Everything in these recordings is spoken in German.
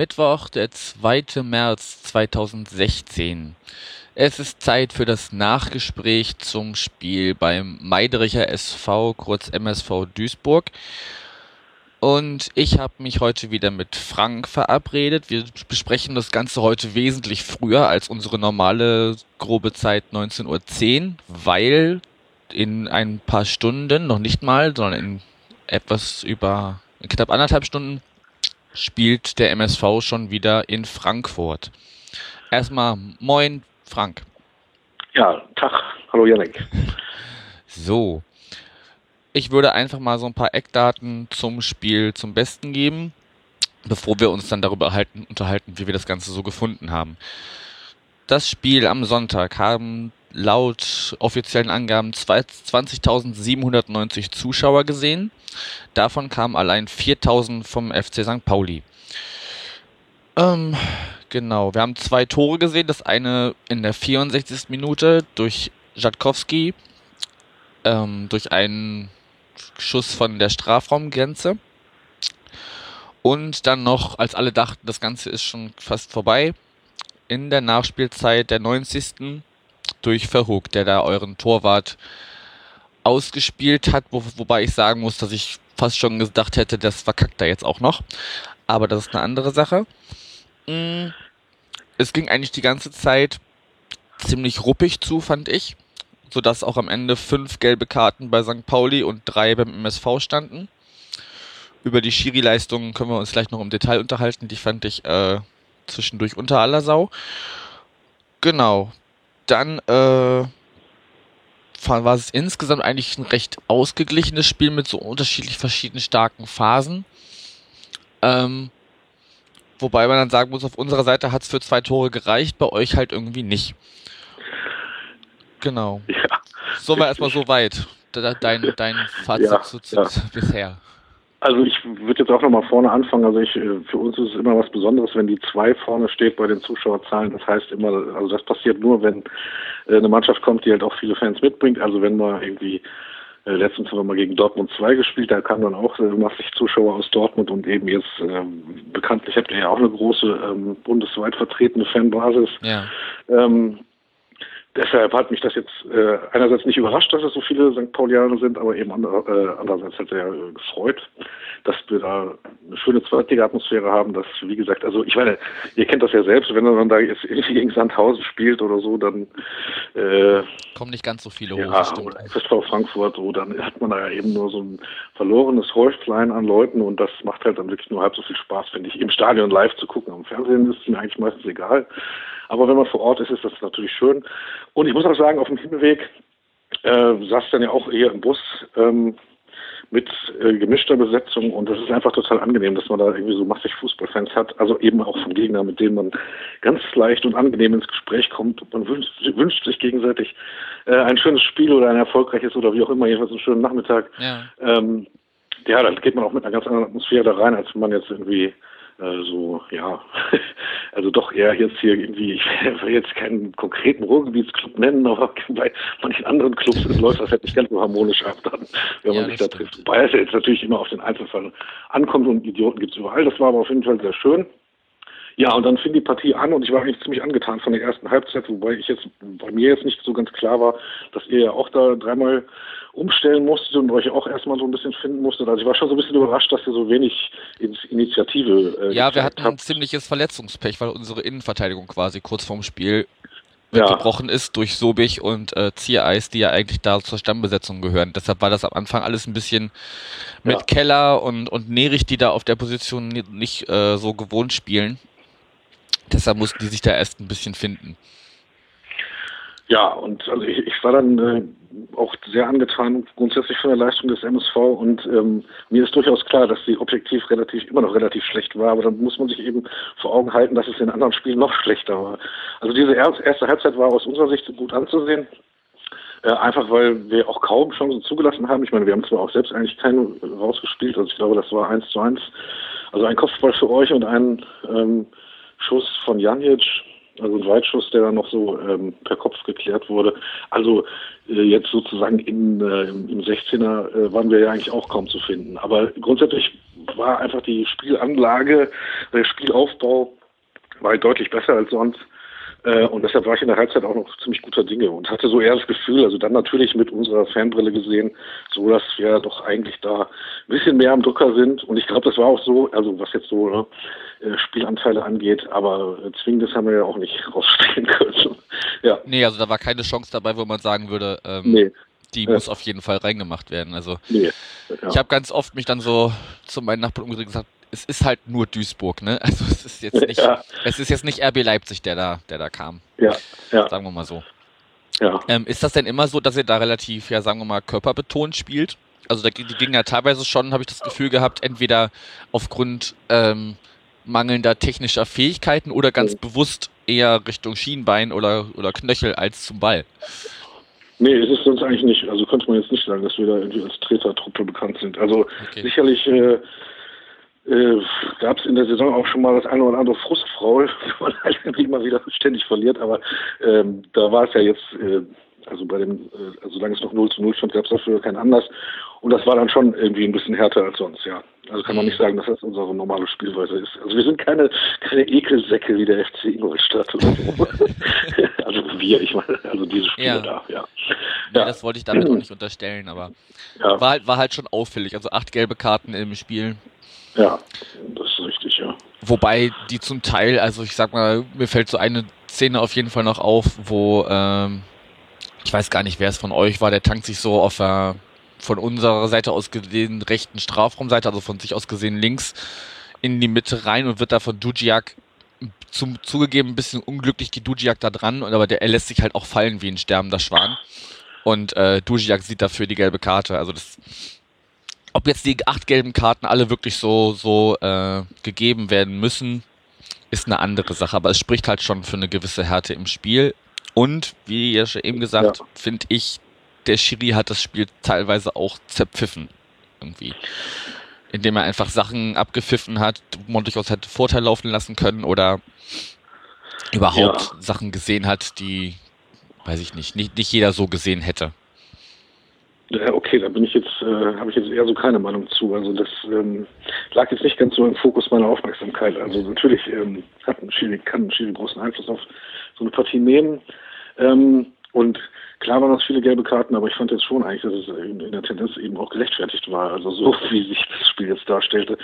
Mittwoch, der 2. März 2016. Es ist Zeit für das Nachgespräch zum Spiel beim Meidericher SV, kurz MSV Duisburg. Und ich habe mich heute wieder mit Frank verabredet. Wir besprechen das Ganze heute wesentlich früher als unsere normale grobe Zeit 19.10 Uhr, weil in ein paar Stunden, noch nicht mal, sondern in etwas über knapp anderthalb Stunden, spielt der MSV schon wieder in Frankfurt. Erstmal moin, Frank. Ja, Tag. Hallo Janik. So, ich würde einfach mal so ein paar Eckdaten zum Spiel zum Besten geben, bevor wir uns dann darüber halten, unterhalten, wie wir das Ganze so gefunden haben. Das Spiel am Sonntag haben laut offiziellen Angaben 20.790 Zuschauer gesehen. Davon kamen allein 4.000 vom FC St. Pauli. Ähm, genau, wir haben zwei Tore gesehen. Das eine in der 64. Minute durch Jatkowski, ähm, durch einen Schuss von der Strafraumgrenze. Und dann noch, als alle dachten, das Ganze ist schon fast vorbei, in der Nachspielzeit der 90. durch Verhoek, der da euren Torwart ausgespielt hat, wo, wobei ich sagen muss, dass ich fast schon gedacht hätte, das verkackt er jetzt auch noch. Aber das ist eine andere Sache. Mm, es ging eigentlich die ganze Zeit ziemlich ruppig zu, fand ich sodass auch am Ende fünf gelbe Karten bei St. Pauli und drei beim MSV standen. Über die Schiri-Leistungen können wir uns gleich noch im Detail unterhalten. Die fand ich äh, zwischendurch unter aller Sau. Genau. Dann äh, war es insgesamt eigentlich ein recht ausgeglichenes Spiel mit so unterschiedlich verschiedenen starken Phasen. Ähm, wobei man dann sagen muss, auf unserer Seite hat es für zwei Tore gereicht, bei euch halt irgendwie nicht. Genau. Ja. So war erstmal so weit. Dein, dein Fazit ja, zu, ja. bisher. Also ich würde jetzt auch nochmal vorne anfangen. Also ich, äh, für uns ist es immer was Besonderes, wenn die zwei vorne steht bei den Zuschauerzahlen. Das heißt immer, also das passiert nur, wenn äh, eine Mannschaft kommt, die halt auch viele Fans mitbringt. Also wenn man irgendwie äh, letztens haben wir mal gegen Dortmund 2 gespielt, da kamen dann auch äh, massig Zuschauer aus Dortmund und eben jetzt ähm, bekanntlich habt ihr ja auch eine große ähm, bundesweit vertretene Fanbasis. Ja. Ähm, Deshalb hat mich das jetzt äh, einerseits nicht überrascht, dass es so viele St. Paulianer sind, aber eben ander, äh, andererseits hat sehr äh, gefreut, dass wir da eine schöne Zweitliga-Atmosphäre haben. Dass, wie gesagt, also ich meine, ihr kennt das ja selbst, wenn dann da jetzt irgendwie gegen Sandhausen spielt oder so, dann äh, kommen nicht ganz so viele hoch. Ja, FSV Frankfurt, so, dann hat man da ja eben nur so ein verlorenes Häuflein an Leuten und das macht halt dann wirklich nur halb so viel Spaß, finde ich, im Stadion live zu gucken. Am Fernsehen ist es mir eigentlich meistens egal. Aber wenn man vor Ort ist, ist das natürlich schön. Und ich muss auch sagen, auf dem Hinweg äh, saß dann ja auch eher im Bus ähm, mit äh, gemischter Besetzung und das ist einfach total angenehm, dass man da irgendwie so massig Fußballfans hat, also eben auch vom Gegner, mit denen man ganz leicht und angenehm ins Gespräch kommt. Man wünscht, wünscht sich gegenseitig äh, ein schönes Spiel oder ein erfolgreiches oder wie auch immer, jedenfalls einen schönen Nachmittag. Ja. Ähm, ja, dann geht man auch mit einer ganz anderen Atmosphäre da rein, als wenn man jetzt irgendwie so, ja, also doch eher jetzt hier irgendwie, ich will jetzt keinen konkreten Ruhrgebietsclub nennen, aber bei manchen anderen Clubs läuft das halt nicht ganz so harmonisch ab dann, wenn man ja, sich da trifft. Wobei es jetzt natürlich immer auf den Einzelfall ankommt und Idioten gibt es überall. Das war aber auf jeden Fall sehr schön. Ja, und dann fing die Partie an und ich war eigentlich ziemlich angetan von der ersten Halbzeit, wobei ich jetzt bei mir jetzt nicht so ganz klar war, dass ihr ja auch da dreimal umstellen musstet und euch auch erstmal so ein bisschen finden musstet. Also ich war schon so ein bisschen überrascht, dass ihr so wenig Initiative äh, Ja, wir hatten habt. ein ziemliches Verletzungspech, weil unsere Innenverteidigung quasi kurz vorm Spiel weggebrochen ja. ist durch Sobich und äh, Ziereis, die ja eigentlich da zur Stammbesetzung gehören. Deshalb war das am Anfang alles ein bisschen mit ja. Keller und, und Nerich, die da auf der Position nicht äh, so gewohnt spielen. Deshalb mussten die sich da erst ein bisschen finden. Ja, und also ich, ich war dann äh, auch sehr angetan grundsätzlich von der Leistung des MSV und ähm, mir ist durchaus klar, dass sie objektiv relativ immer noch relativ schlecht war, aber dann muss man sich eben vor Augen halten, dass es in anderen Spielen noch schlechter war. Also diese erste Halbzeit war aus unserer Sicht gut anzusehen. Äh, einfach weil wir auch kaum Chancen zugelassen haben. Ich meine, wir haben zwar auch selbst eigentlich keine rausgespielt, also ich glaube, das war eins zu eins. Also ein Kopfball für euch und ein ähm, Schuss von Janic, also ein Weitschuss, der dann noch so ähm, per Kopf geklärt wurde. Also äh, jetzt sozusagen in, äh, im 16er äh, waren wir ja eigentlich auch kaum zu finden. Aber grundsätzlich war einfach die Spielanlage, der Spielaufbau war halt deutlich besser als sonst. Äh, und deshalb war ich in der Halbzeit auch noch ziemlich guter Dinge und hatte so eher das Gefühl, also dann natürlich mit unserer Fanbrille gesehen, so dass wir doch eigentlich da ein bisschen mehr am Drucker sind. Und ich glaube, das war auch so, also was jetzt so ne, äh, Spielanteile angeht, aber äh, zwingendes haben wir ja auch nicht rausspielen können. ja. Nee, also da war keine Chance dabei, wo man sagen würde, ähm, nee. die ja. muss auf jeden Fall reingemacht werden. Also nee. ja. ich habe ganz oft mich dann so zu meinen Nachbarn umgedreht und gesagt, es ist halt nur Duisburg, ne? Also es ist jetzt nicht, ja. es ist jetzt nicht RB Leipzig, der da, der da kam. Ja, ja. Sagen wir mal so. Ja. Ähm, ist das denn immer so, dass ihr da relativ, ja, sagen wir mal, körperbetont spielt? Also da, die gingen ja teilweise schon, habe ich das Gefühl gehabt, entweder aufgrund ähm, mangelnder technischer Fähigkeiten oder ganz mhm. bewusst eher Richtung Schienbein oder, oder Knöchel als zum Ball. Nee, es ist sonst eigentlich nicht. Also könnte man jetzt nicht sagen, dass wir da irgendwie als Tretertruppe bekannt sind. Also okay. sicherlich äh, äh, gab es in der Saison auch schon mal das eine oder andere Frustfraul, wo man halt immer wieder ständig verliert, aber ähm, da war es ja jetzt, äh, also bei dem, äh, also solange es noch 0 zu 0 stand, gab es dafür keinen Anlass. Und das war dann schon irgendwie ein bisschen härter als sonst, ja. Also kann man nicht sagen, dass das unsere normale Spielweise ist. Also wir sind keine, keine Ekelsäcke wie der FC Ingolstadt oder so. also wir, ich meine, also diese Spiele ja. da, ja. Nee, ja. das wollte ich damit auch nicht unterstellen, aber ja. war, halt, war halt schon auffällig. Also acht gelbe Karten im Spiel ja, das ist richtig, ja. Wobei die zum Teil, also ich sag mal, mir fällt so eine Szene auf jeden Fall noch auf, wo ähm, ich weiß gar nicht, wer es von euch war, der tankt sich so auf der von unserer Seite aus gesehen rechten Strafraumseite, also von sich aus gesehen links, in die Mitte rein und wird da von Dujiak zum zugegeben ein bisschen unglücklich geht Dujiak da dran, aber der, er lässt sich halt auch fallen wie ein sterbender Schwan. Und äh, Dujiak sieht dafür die gelbe Karte. Also das ob jetzt die acht gelben Karten alle wirklich so, so äh, gegeben werden müssen, ist eine andere Sache. Aber es spricht halt schon für eine gewisse Härte im Spiel. Und, wie ihr schon eben gesagt, ja. finde ich, der Schiri hat das Spiel teilweise auch zerpfiffen. Irgendwie. Indem er einfach Sachen abgepfiffen hat, wo man durchaus hätte Vorteil laufen lassen können oder überhaupt ja. Sachen gesehen hat, die, weiß ich nicht, nicht, nicht jeder so gesehen hätte. Ja, okay, da bin ich jetzt, äh, habe ich jetzt eher so keine Meinung zu. Also das ähm, lag jetzt nicht ganz so im Fokus meiner Aufmerksamkeit. Also natürlich ähm, hat ein Chile, kann ein Chile großen Einfluss auf so eine Partie nehmen. Ähm, und klar waren das viele gelbe Karten, aber ich fand jetzt schon eigentlich, dass es in der Tendenz eben auch gerechtfertigt war. Also so wie sich das Spiel jetzt darstellte.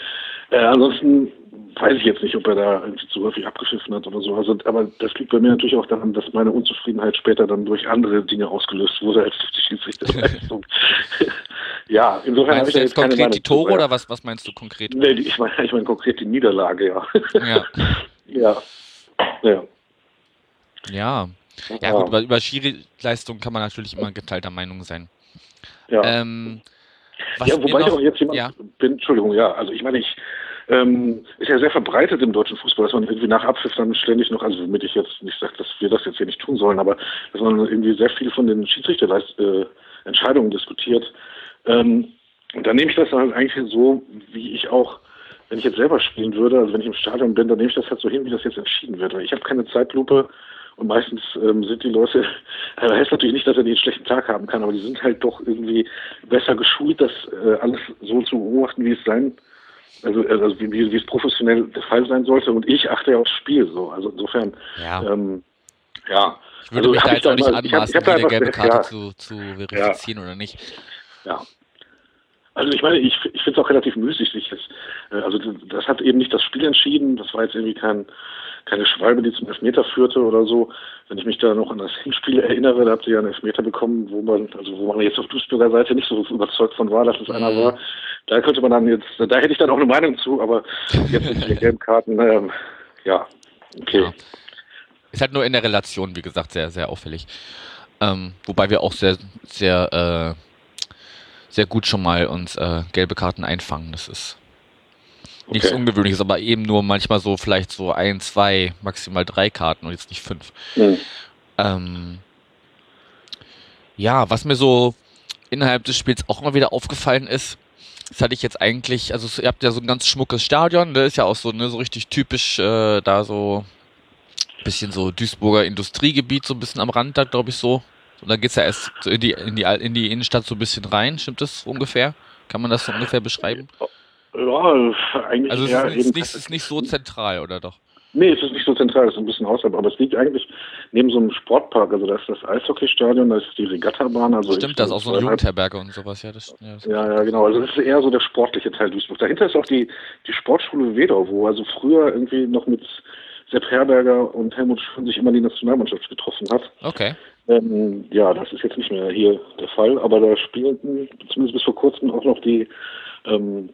Äh, ansonsten weiß ich jetzt nicht, ob er da irgendwie zu häufig abgeschiffen hat oder so. Also, aber das liegt bei mir natürlich auch daran, dass meine Unzufriedenheit später dann durch andere Dinge ausgelöst wurde als durch die Schiedsrichterleistung. ja, insofern habe ich jetzt konkret keine die Tore oder was, was meinst du konkret? Nee, ich meine ich mein konkret die Niederlage, ja. Ja. ja. Ja. Ja. Ja, gut, über, über Schiri-Leistung kann man natürlich immer geteilter Meinung sein. Ja. Ähm, ja, wobei noch, ich auch jetzt jemand ja. bin, Entschuldigung, ja, also ich meine, ich ähm, ist ja sehr verbreitet im deutschen Fußball, dass man irgendwie nach Abpfiff dann ständig noch, also womit ich jetzt nicht sage, dass wir das jetzt hier nicht tun sollen, aber dass man irgendwie sehr viel von den Schiedsrichterentscheidungen äh, diskutiert. Ähm, und dann nehme ich das halt eigentlich so, wie ich auch, wenn ich jetzt selber spielen würde, also wenn ich im Stadion bin, dann nehme ich das halt so hin, wie das jetzt entschieden wird. Ich habe keine Zeitlupe und meistens ähm, sind die Leute, das heißt natürlich nicht, dass er einen schlechten Tag haben kann, aber die sind halt doch irgendwie besser geschult, das äh, alles so zu beobachten, wie es sein also, also wie, wie, es professionell der Fall sein sollte. Und ich achte ja aufs Spiel so. Also insofern, ja. Ähm, ja. Ich würde also, mich da jetzt auch nicht anmaßen, ich hab, ich hab jede gelbe Karte ja, zu, zu verifizieren ja. oder nicht. Ja. Also ich meine, ich, ich finde es auch relativ müßig, sich jetzt, äh, also das hat eben nicht das Spiel entschieden, das war jetzt irgendwie kein, keine Schwalbe, die zum Elfmeter führte oder so. Wenn ich mich da noch an das Hinspiel erinnere, da habt ihr ja einen Elfmeter bekommen, wo man, also wo man jetzt auf Duisburger Seite nicht so überzeugt von war, dass es einer mhm. war. Da könnte man dann jetzt, da hätte ich dann auch eine Meinung zu, aber jetzt mit den gelben Karten, ähm, ja, okay. Ja. Ist halt nur in der Relation, wie gesagt, sehr, sehr auffällig. Ähm, wobei wir auch sehr, sehr, äh, sehr gut schon mal uns äh, gelbe Karten einfangen. Das ist nichts okay. Ungewöhnliches, aber eben nur manchmal so vielleicht so ein, zwei, maximal drei Karten und jetzt nicht fünf. Mhm. Ähm, ja, was mir so innerhalb des Spiels auch immer wieder aufgefallen ist, Das hatte ich jetzt eigentlich, also ihr habt ja so ein ganz schmuckes Stadion, der ist ja auch so, ne, so richtig typisch äh, da so bisschen so Duisburger Industriegebiet, so ein bisschen am Rand da, glaube ich, so. Und dann geht's ja erst so in die, in die in die Innenstadt so ein bisschen rein, stimmt das ungefähr? Kann man das so ungefähr beschreiben? Ja, eigentlich Also es eher ist, nicht, es ist nicht so zentral, oder doch? Nee, es ist nicht so zentral, es ist ein bisschen außerhalb, aber es liegt eigentlich neben so einem Sportpark. Also da ist das Eishockeystadion, da ist die Regattabahn. Also Stimmt, da ist auch so eine Jugendherberge und sowas, ja. Das, ja, das Ja, ja, genau. Also das ist eher so der sportliche Teil Duisburg. Dahinter ist auch die, die Sportschule Wedau, wo also früher irgendwie noch mit Sepp Herberger und Helmut Schön sich immer die Nationalmannschaft getroffen hat. Okay. Ähm, ja, das ist jetzt nicht mehr hier der Fall, aber da spielten zumindest bis vor kurzem auch noch die ähm,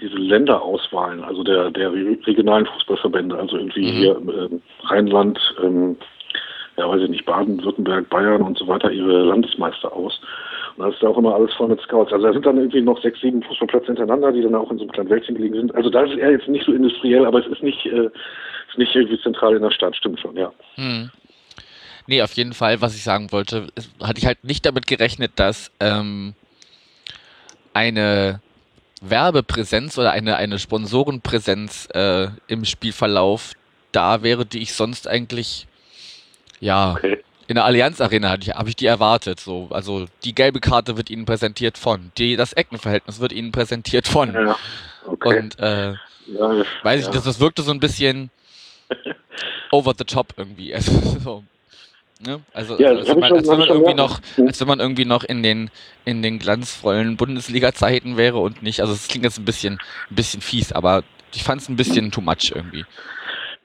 diese Länderauswahlen, also der, der re- regionalen Fußballverbände, also irgendwie Mhm. hier ähm, Rheinland, ähm, ja weiß ich nicht, Baden, Württemberg, Bayern und so weiter ihre Landesmeister aus. Und da ist da auch immer alles voll mit Scouts. Also da sind dann irgendwie noch sechs, sieben Fußballplätze hintereinander, die dann auch in so einem kleinen Wäldchen gelegen sind. Also da ist es eher jetzt nicht so industriell, aber es ist nicht, äh, ist nicht irgendwie zentral in der Stadt, stimmt schon, ja. Hm. Nee, auf jeden Fall, was ich sagen wollte, hatte ich halt nicht damit gerechnet, dass ähm, eine Werbepräsenz oder eine, eine Sponsorenpräsenz äh, im Spielverlauf da wäre, die ich sonst eigentlich, ja, Okay. in der Allianz Arena hatte ich, habe ich die erwartet. So, also die gelbe Karte wird ihnen präsentiert von, die, das Eckenverhältnis wird ihnen präsentiert von. Ja, okay. Und äh, ja, weiß ich, ja. das, das wirkte so ein bisschen over the top irgendwie. Also, so, ne? also Ja, als, das wenn hab man, als wenn man irgendwie noch, Hm. als wenn man irgendwie noch in den in den glanzvollen Bundesliga-Zeiten wäre und nicht. Also es klingt jetzt ein bisschen ein bisschen fies, aber ich fand es ein bisschen too much irgendwie.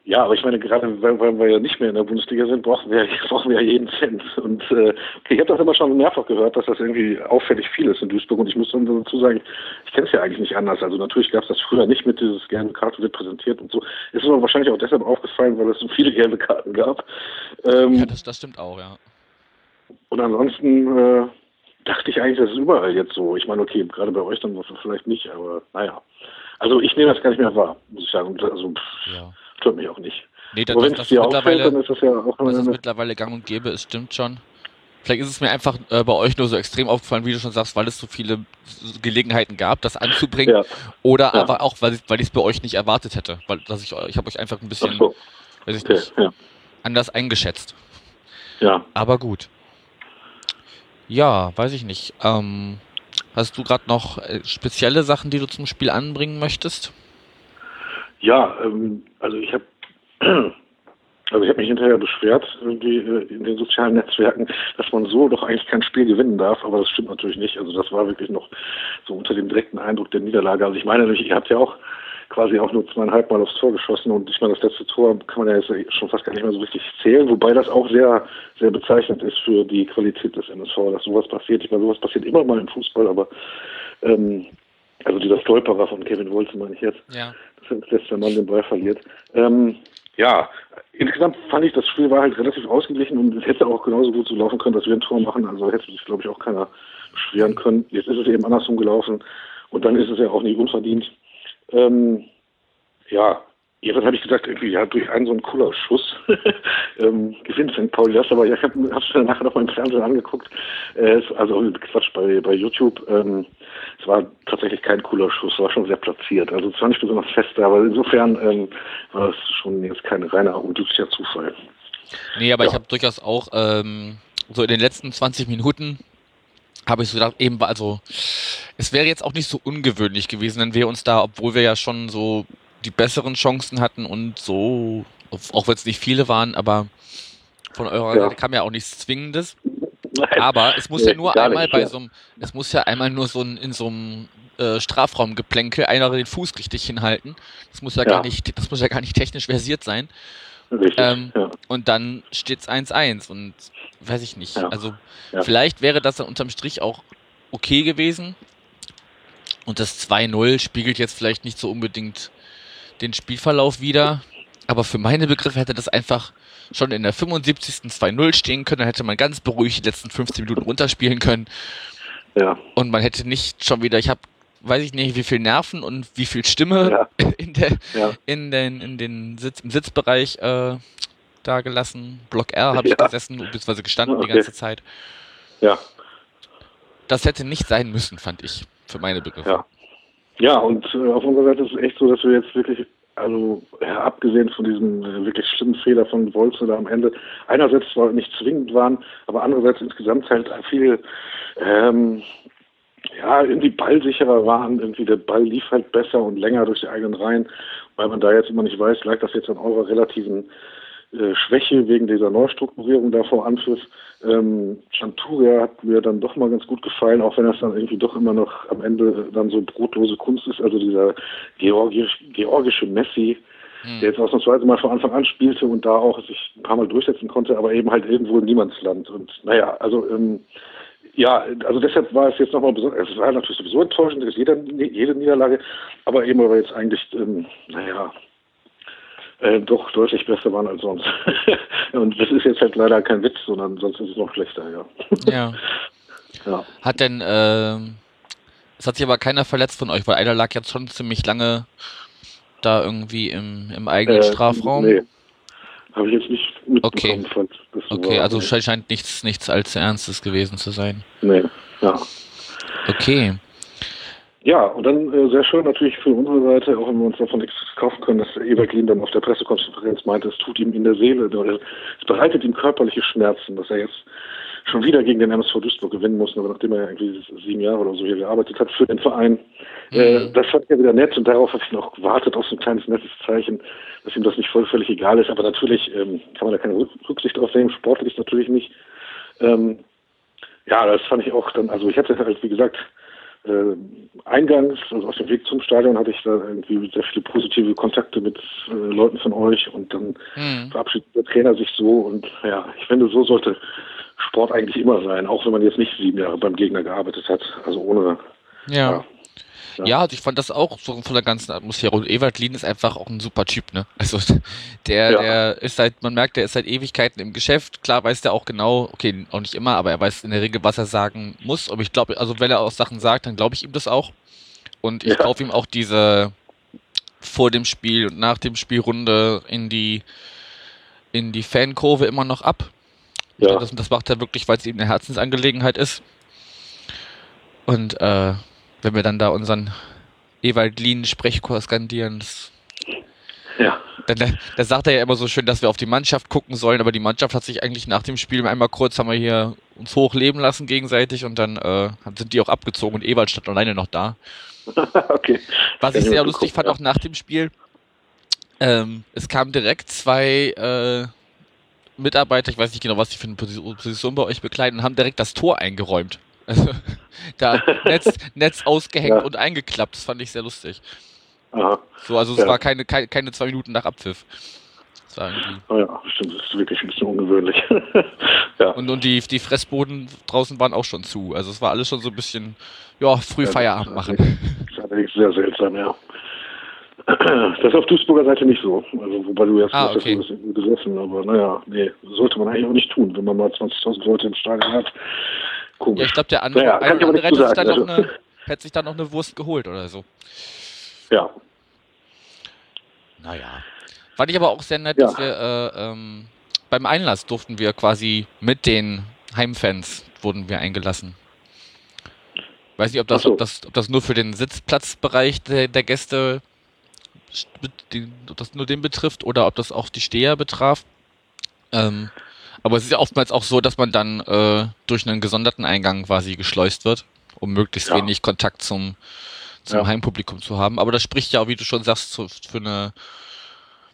Ja, aber ich meine, gerade weil, wir ja nicht mehr in der Bundesliga sind, brauchen wir, brauchen wir ja jeden Cent. Und äh, okay, ich habe das immer schon mehrfach gehört, dass das irgendwie auffällig viel ist in Duisburg. Und ich muss dann dazu sagen, ich kenne es ja eigentlich nicht anders. Also natürlich gab es das früher nicht mit dieses gelbe Karte wird präsentiert und so. Ist mir wahrscheinlich auch deshalb aufgefallen, weil es so viele gelbe Karten gab. Ähm, Ja, das, das stimmt auch, ja. und ansonsten äh, dachte ich eigentlich, das ist überall jetzt so. Ich meine, okay, gerade bei euch dann vielleicht nicht, aber naja. Also ich nehme das gar nicht mehr wahr, muss ich sagen. Also pff, ja. Stört mich auch nicht. Nee, das, das, es das auffällt, mittlerweile, dann ist das ja auch es eine, mittlerweile gang und gäbe ist, stimmt schon. Vielleicht ist es mir einfach äh, bei euch nur so extrem aufgefallen, wie du schon sagst, weil es so viele Gelegenheiten gab, das anzubringen. Ja. Oder Ja. aber auch, weil ich es bei euch nicht erwartet hätte. Weil dass ich, ich habe euch einfach ein bisschen, so, weiß ich okay, nicht, ja. anders eingeschätzt. Ja, Aber gut. Ja, weiß ich nicht. Ähm, hast du gerade noch äh, spezielle Sachen, die du zum Spiel anbringen möchtest? Ja ähm, also ich habe also ich mich hinterher beschwert irgendwie äh, in den sozialen Netzwerken, dass man so doch eigentlich kein Spiel gewinnen darf, aber das stimmt natürlich nicht. Also das war wirklich noch so unter dem direkten Eindruck der Niederlage. Also ich meine natürlich, ihr habt ja auch quasi auch nur zweieinhalb Mal aufs Tor geschossen und ich meine, das letzte Tor kann man ja jetzt schon fast gar nicht mehr so richtig zählen, wobei das auch sehr, sehr bezeichnend ist für die Qualität des MSV, dass sowas passiert. Ich meine, sowas passiert immer mal im Fußball, aber ähm, also dieser Stolperer von Kevin Wolze meine ich jetzt, Ja. dass als letzter Mann den Ball verliert. Ähm, ja, insgesamt fand ich, das Spiel war halt relativ ausgeglichen und es hätte auch genauso gut so laufen können, dass wir ein Tor machen. Also hätte sich, glaube ich, auch keiner beschweren können. Jetzt ist es eben andersrum gelaufen und dann ist es ja auch nicht unverdient. Ähm, ja, jedenfalls habe ich gesagt, irgendwie ja, durch einen so einen cooler Schuss ähm, gewinnt St. Pauli das, aber ja, ich habe es mir nachher noch mal im Fernsehen angeguckt, äh, also Quatsch bei, bei YouTube. Ähm, es war tatsächlich kein cooler Schuss, war schon sehr platziert. Also es war nicht besonders fest, aber insofern ähm, war das schon jetzt kein reiner unglücklicher Zufall. Nee, aber ich Ja. habe durchaus auch ähm, so in den letzten 20 Minuten habe ich so gedacht, eben, also es wäre jetzt auch nicht so ungewöhnlich gewesen, wenn wir uns da, obwohl wir ja schon so die besseren Chancen hatten und so, auch wenn es nicht viele waren, aber von eurer Ja. Seite kam ja auch nichts Zwingendes. Aber es muss ja Nee, nur gar einmal nicht, bei ja. so einem, es muss ja einmal nur so ein, in so einem äh, Strafraumgeplänkel einer den Fuß richtig hinhalten. Das muss ja, Ja. gar nicht, das muss ja gar nicht technisch versiert sein. Richtig, Ähm, ja. Und dann steht's 1-1 und weiß ich nicht. Ja. Also Ja. vielleicht wäre das dann unterm Strich auch okay gewesen. Und das 2-0 spiegelt jetzt vielleicht nicht so unbedingt den Spielverlauf wider. Aber für meine Begriffe hätte das einfach schon in der 75. 2-0 stehen können. Dann hätte man ganz beruhigt die letzten 15 Minuten runterspielen können. ja. Und man hätte nicht schon wieder, ich habe, weiß ich nicht, wie viel Nerven und wie viel Stimme Ja. in der, Ja. in den, in den Sitz, im Sitzbereich äh, da gelassen. Block R habe ich gesessen, beziehungsweise gestanden die Okay. ganze Zeit. Ja. Das hätte nicht sein müssen, fand ich. für meine Begriffe. Ja. Ja, und äh, auf unserer Seite ist es echt so, dass wir jetzt wirklich, also ja, abgesehen von diesem äh, wirklich schlimmen Fehler von da am Ende, einerseits zwar nicht zwingend waren, aber andererseits insgesamt halt viel ähm, ja, irgendwie ballsicherer waren. Irgendwie der Ball lief halt besser und länger durch die eigenen Reihen, weil man da jetzt immer nicht weiß, lag das jetzt an eurer relativen äh, Schwäche wegen dieser Neustrukturierung da vor Anpfiff. Ähm, Chanturia hat mir dann doch mal ganz gut gefallen, auch wenn das dann irgendwie doch immer noch am Ende dann so brotlose Kunst ist. Also dieser georgisch, georgische Messi, hm. der jetzt ausnahmsweise mal von Anfang an spielte und da auch sich ein paar Mal durchsetzen konnte, aber eben halt irgendwo im Niemandsland. Und naja, also ähm, ja, also deshalb war es jetzt nochmal besonders, es war natürlich sowieso enttäuschend, das ist jede, jede Niederlage, aber eben aber jetzt eigentlich, ähm, naja, äh, doch deutlich besser waren als sonst. Und das ist jetzt halt leider kein Witz, sondern sonst ist es noch schlechter, ja. Ja. ja. Hat denn, äh, es hat sich aber keiner verletzt von euch, weil einer lag jetzt schon ziemlich lange da irgendwie im, im eigenen äh, Strafraum. Nee. Habe ich jetzt nicht mitbekommen. Okay, okay also scheint nichts, nichts allzu Ernstes gewesen zu sein. Nee, ja. Okay. Ja, und dann äh, sehr schön natürlich für unsere Seite, auch wenn wir uns davon nichts kaufen können, dass Ebert Lien dann auf der Pressekonferenz meinte, es tut ihm in der Seele, es bereitet ihm körperliche Schmerzen, dass er jetzt schon wieder gegen den MSV Duisburg gewinnen muss, aber nachdem er irgendwie sieben Jahre oder so hier gearbeitet hat für den Verein. Mhm. Äh, das fand ich ja wieder nett und darauf habe ich noch gewartet, auf so ein kleines nettes Zeichen, dass ihm das nicht voll völlig egal ist. Aber natürlich ähm, kann man da keine Rücksicht drauf nehmen, sportlich natürlich nicht. Ähm, ja, das fand ich auch dann, also ich hatte halt, wie gesagt, äh, eingangs, also auf dem Weg zum Stadion, hatte ich da irgendwie sehr viele positive Kontakte mit äh, Leuten von euch und dann mhm. verabschiedet der Trainer sich so und ja, ich finde, so sollte Sport eigentlich immer sein, auch wenn man jetzt nicht sieben Jahre beim Gegner gearbeitet hat, also ohne. Ja. ja. Ja. also ich fand das auch so von der ganzen Atmosphäre. Und Ewald Lien ist einfach auch ein super Typ, ne? Also der, ja. der ist halt, man merkt, der ist seit Ewigkeiten im Geschäft. Klar weiß der auch genau, okay, auch nicht immer, aber er weiß in der Regel, was er sagen muss. Aber ich glaube, also wenn er auch Sachen sagt, dann glaube ich ihm das auch. Und ich ja. kaufe ihm auch diese vor dem Spiel und nach dem Spielrunde in die in die Fankurve immer noch ab. Ja. Das, das macht er wirklich, weil es ihm eine Herzensangelegenheit ist. Und äh, wenn wir dann da unseren Ewald Lien Sprechchor skandieren, das ja. Dann, da sagt er ja immer so schön, dass wir auf die Mannschaft gucken sollen, aber die Mannschaft hat sich eigentlich nach dem Spiel einmal kurz haben wir hier uns hochleben lassen gegenseitig und dann äh, sind die auch abgezogen und Ewald stand alleine noch da. okay. Was ich sehr lustig fand, ja. auch nach dem Spiel, ähm, es kamen direkt zwei äh, Mitarbeiter, ich weiß nicht genau, was die für eine Position bei euch bekleiden, und haben direkt das Tor eingeräumt. Also, da Netz, Netz ausgehängt ja. und eingeklappt. Das fand ich sehr lustig. Aha. So, also es ja. war keine, keine, keine zwei Minuten nach Abpfiff. Oh ja, stimmt, das ist wirklich ein bisschen ungewöhnlich. ja. Und, und die, die Fressboden draußen waren auch schon zu. Also es war alles schon so ein bisschen, ja, früh ja, Feierabend machen. Das ist allerdings sehr seltsam, ja. Das ist auf Duisburger Seite nicht so. Also, wobei du jetzt ah, okay. hast gesessen, aber naja, nee, sollte man eigentlich auch nicht tun, wenn man mal 20.000 Leute im Stadion hat. Komisch. Ja, ich glaube, der andere, naja, ein, andere hätte, sich dann also. noch eine, hätte sich dann noch eine Wurst geholt oder so. Ja. Naja. Fand ich aber auch sehr nett, ja. dass wir äh, ähm, beim Einlass durften wir quasi mit den Heimfans wurden wir eingelassen. Weiß nicht, ob das, so. ob das, ob das nur für den Sitzplatzbereich der, der Gäste ob das nur den betrifft oder ob das auch die Steher betraf. Ähm, aber es ist ja oftmals auch so, dass man dann äh, durch einen gesonderten Eingang quasi geschleust wird, um möglichst ja. wenig Kontakt zum, zum ja. Heimpublikum zu haben. Aber das spricht ja auch, wie du schon sagst, zu, für eine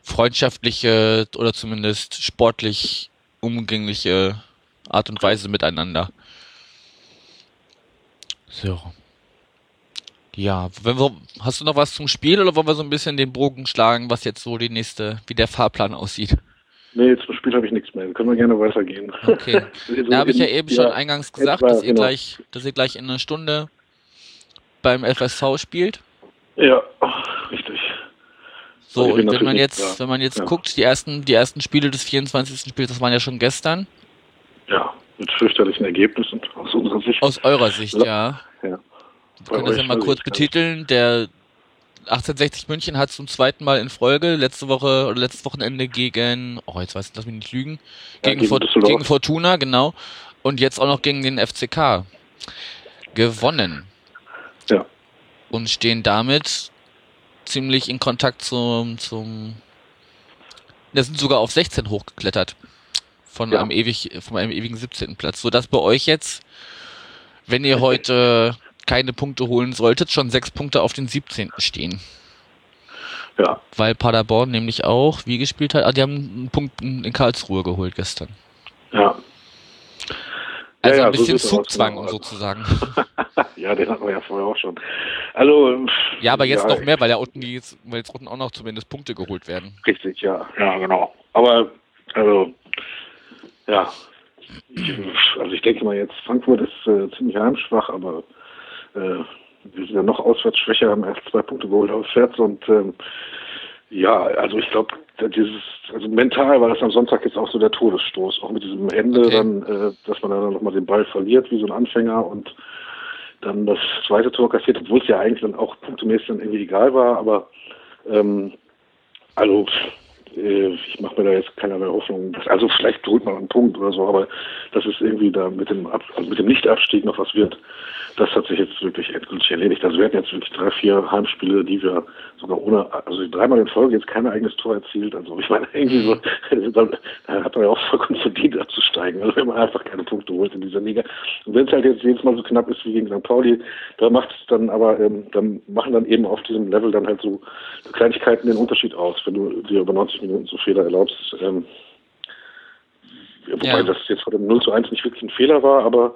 freundschaftliche oder zumindest sportlich umgängliche Art und Weise miteinander. So. Ja, wenn wir, hast du noch was zum Spiel oder wollen wir so ein bisschen den Bogen schlagen, was jetzt so die nächste, wie der Fahrplan aussieht? Nee, zum Spiel habe ich nichts mehr. Können wir gerne weitergehen. Okay. da habe ich ja eben schon eingangs gesagt, etwa, dass, ihr genau. gleich, dass ihr gleich in einer Stunde beim FSV spielt. Ja, richtig. So, und wenn man jetzt, ja. wenn man jetzt ja. guckt, die ersten, die ersten Spiele des 24. Spiels, das waren ja schon gestern. Ja, mit fürchterlichen Ergebnissen aus unserer Sicht. Aus eurer Sicht, ja. ja. Wir können das ja mal kurz betiteln. Der 1860 München hat zum zweiten Mal in Folge letzte Woche oder letztes Wochenende gegen, oh jetzt weiß ich, lass mich nicht lügen, gegen, ja, gegen, gegen Fortuna, genau. Und jetzt auch noch gegen den FCK gewonnen. Ja. Und stehen damit ziemlich in Kontakt zum, zum, wir sind sogar auf 16 hochgeklettert. Von Ja. einem ewig, von einem ewigen 17. Platz. Sodass bei euch jetzt, wenn ihr heute keine Punkte holen solltet, schon sechs Punkte auf den 17. stehen. Ja, Weil Paderborn nämlich auch, wie gespielt hat, ah, die haben einen Punkt in Karlsruhe geholt gestern. ja. Also ja, ein so bisschen aus, Zugzwang genau. sozusagen. ja, den hatten wir ja vorher auch schon. Also, Ja, aber jetzt ja, noch mehr, weil ja unten jetzt, weil jetzt unten auch noch zumindest Punkte geholt werden. Richtig, ja, ja, genau. Aber, also, ja, ich, also ich denke mal jetzt, Frankfurt ist äh, ziemlich heimschwach, aber äh, wir sind ja noch auswärts schwächer, haben erst zwei Punkte geholt auswärts und ähm, ja, also ich glaube, dieses, also mental war das am Sonntag jetzt auch so der Todesstoß, auch mit diesem Ende Okay. dann, äh, dass man dann nochmal den Ball verliert wie so ein Anfänger und dann das zweite Tor kassiert, obwohl es ja eigentlich dann auch punktemäßig dann irgendwie egal war, aber ähm, also äh, ich mache mir da jetzt keinerlei Hoffnung. Dass, also vielleicht holt man einen Punkt oder so, aber dass es irgendwie da mit dem Ab also mit dem Nichtabstieg noch was wird, das hat sich jetzt wirklich endgültig erledigt. Also wir hatten jetzt wirklich drei, vier Heimspiele, die wir sogar ohne, also dreimal in Folge jetzt kein eigenes Tor erzielt. Also ich meine, irgendwie so, dann hat man ja auch vollkommen verdient abzusteigen, also wenn man einfach keine Punkte holt in dieser Liga. Und wenn es halt jetzt jedes Mal so knapp ist wie gegen St. Pauli, da macht es dann aber, ähm, dann machen dann eben auf diesem Level dann halt so Kleinigkeiten den Unterschied aus, wenn du dir über 90 Minuten so Fehler erlaubst. Ähm, wobei Ja. das jetzt vor dem 0 zu 1 nicht wirklich ein Fehler war, aber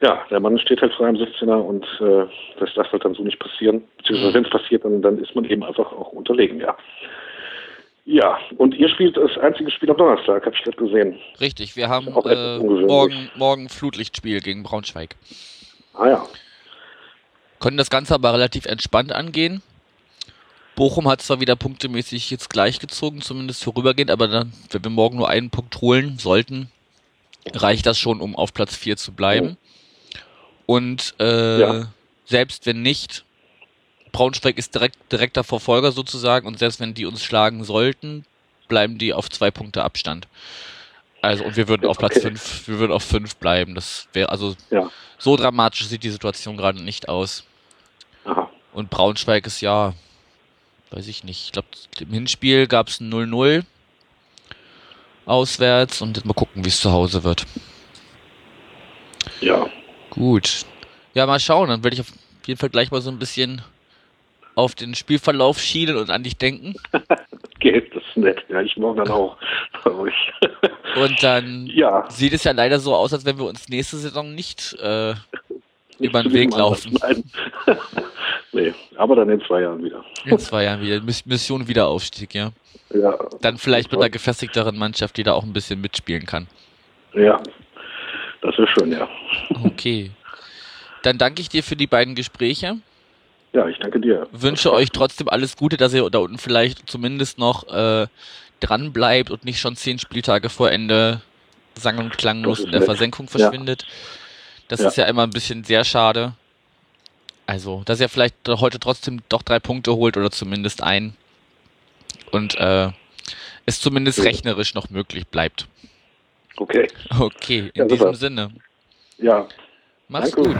ja, der Mann steht halt frei am 16er und äh, das darf halt dann so nicht passieren. Beziehungsweise wenn es passiert, dann, dann ist man eben einfach auch unterlegen, ja. Ja, und ihr spielt das einzige Spiel am Donnerstag, habe ich gerade gesehen. Richtig, wir haben äh, morgen, morgen Flutlichtspiel gegen Braunschweig. Ah ja, Können das Ganze aber relativ entspannt angehen. Bochum hat zwar wieder punktemäßig jetzt gleichgezogen, zumindest vorübergehend, aber dann, wenn wir morgen nur einen Punkt holen sollten, reicht das schon, um auf Platz 4 zu bleiben. Und äh, Ja. selbst wenn nicht, Braunschweig ist direkt, direkter Verfolger sozusagen und selbst wenn die uns schlagen sollten, bleiben die auf zwei Punkte Abstand. Also und wir würden auf Platz Okay. 5, wir würden auf 5 bleiben. Das wäre also ja, so dramatisch sieht die Situation gerade nicht aus. aha. Und Braunschweig ist ja, weiß ich nicht, ich glaube, im Hinspiel gab es ein 0-0 auswärts und jetzt mal gucken, wie es zu Hause wird. Ja, Gut. Ja, mal schauen, dann werde ich auf jeden Fall gleich mal so ein bisschen auf den Spielverlauf schielen und an dich denken. geht, das nett. Ja, ich morgen dann auch bei euch. Und dann ja. sieht es ja leider so aus, als wenn wir uns nächste Saison nicht äh, nicht über den Weg laufen. Nee, aber dann in zwei Jahren wieder. in zwei Jahren wieder. Miss- Mission Wiederaufstieg, ja. Ja, Dann vielleicht mit einer gefestigteren Mannschaft, die da auch ein bisschen mitspielen kann. ja, das wäre schön, ja. Okay. Dann danke ich dir für die beiden Gespräche. Ja, ich danke dir. Wünsche euch trotzdem alles Gute, dass ihr da unten vielleicht zumindest noch äh, dran bleibt und nicht schon zehn Spieltage vor Ende sang- und klanglos ist in der nett. Versenkung Ja. verschwindet. Das Ja. ist ja immer ein bisschen sehr schade. Also, dass ihr vielleicht heute trotzdem doch drei Punkte holt oder zumindest ein. Und äh, es zumindest Ja. rechnerisch noch möglich bleibt. Okay, Okay, in Ja, diesem Sinne. ja, Mach's Danke. gut.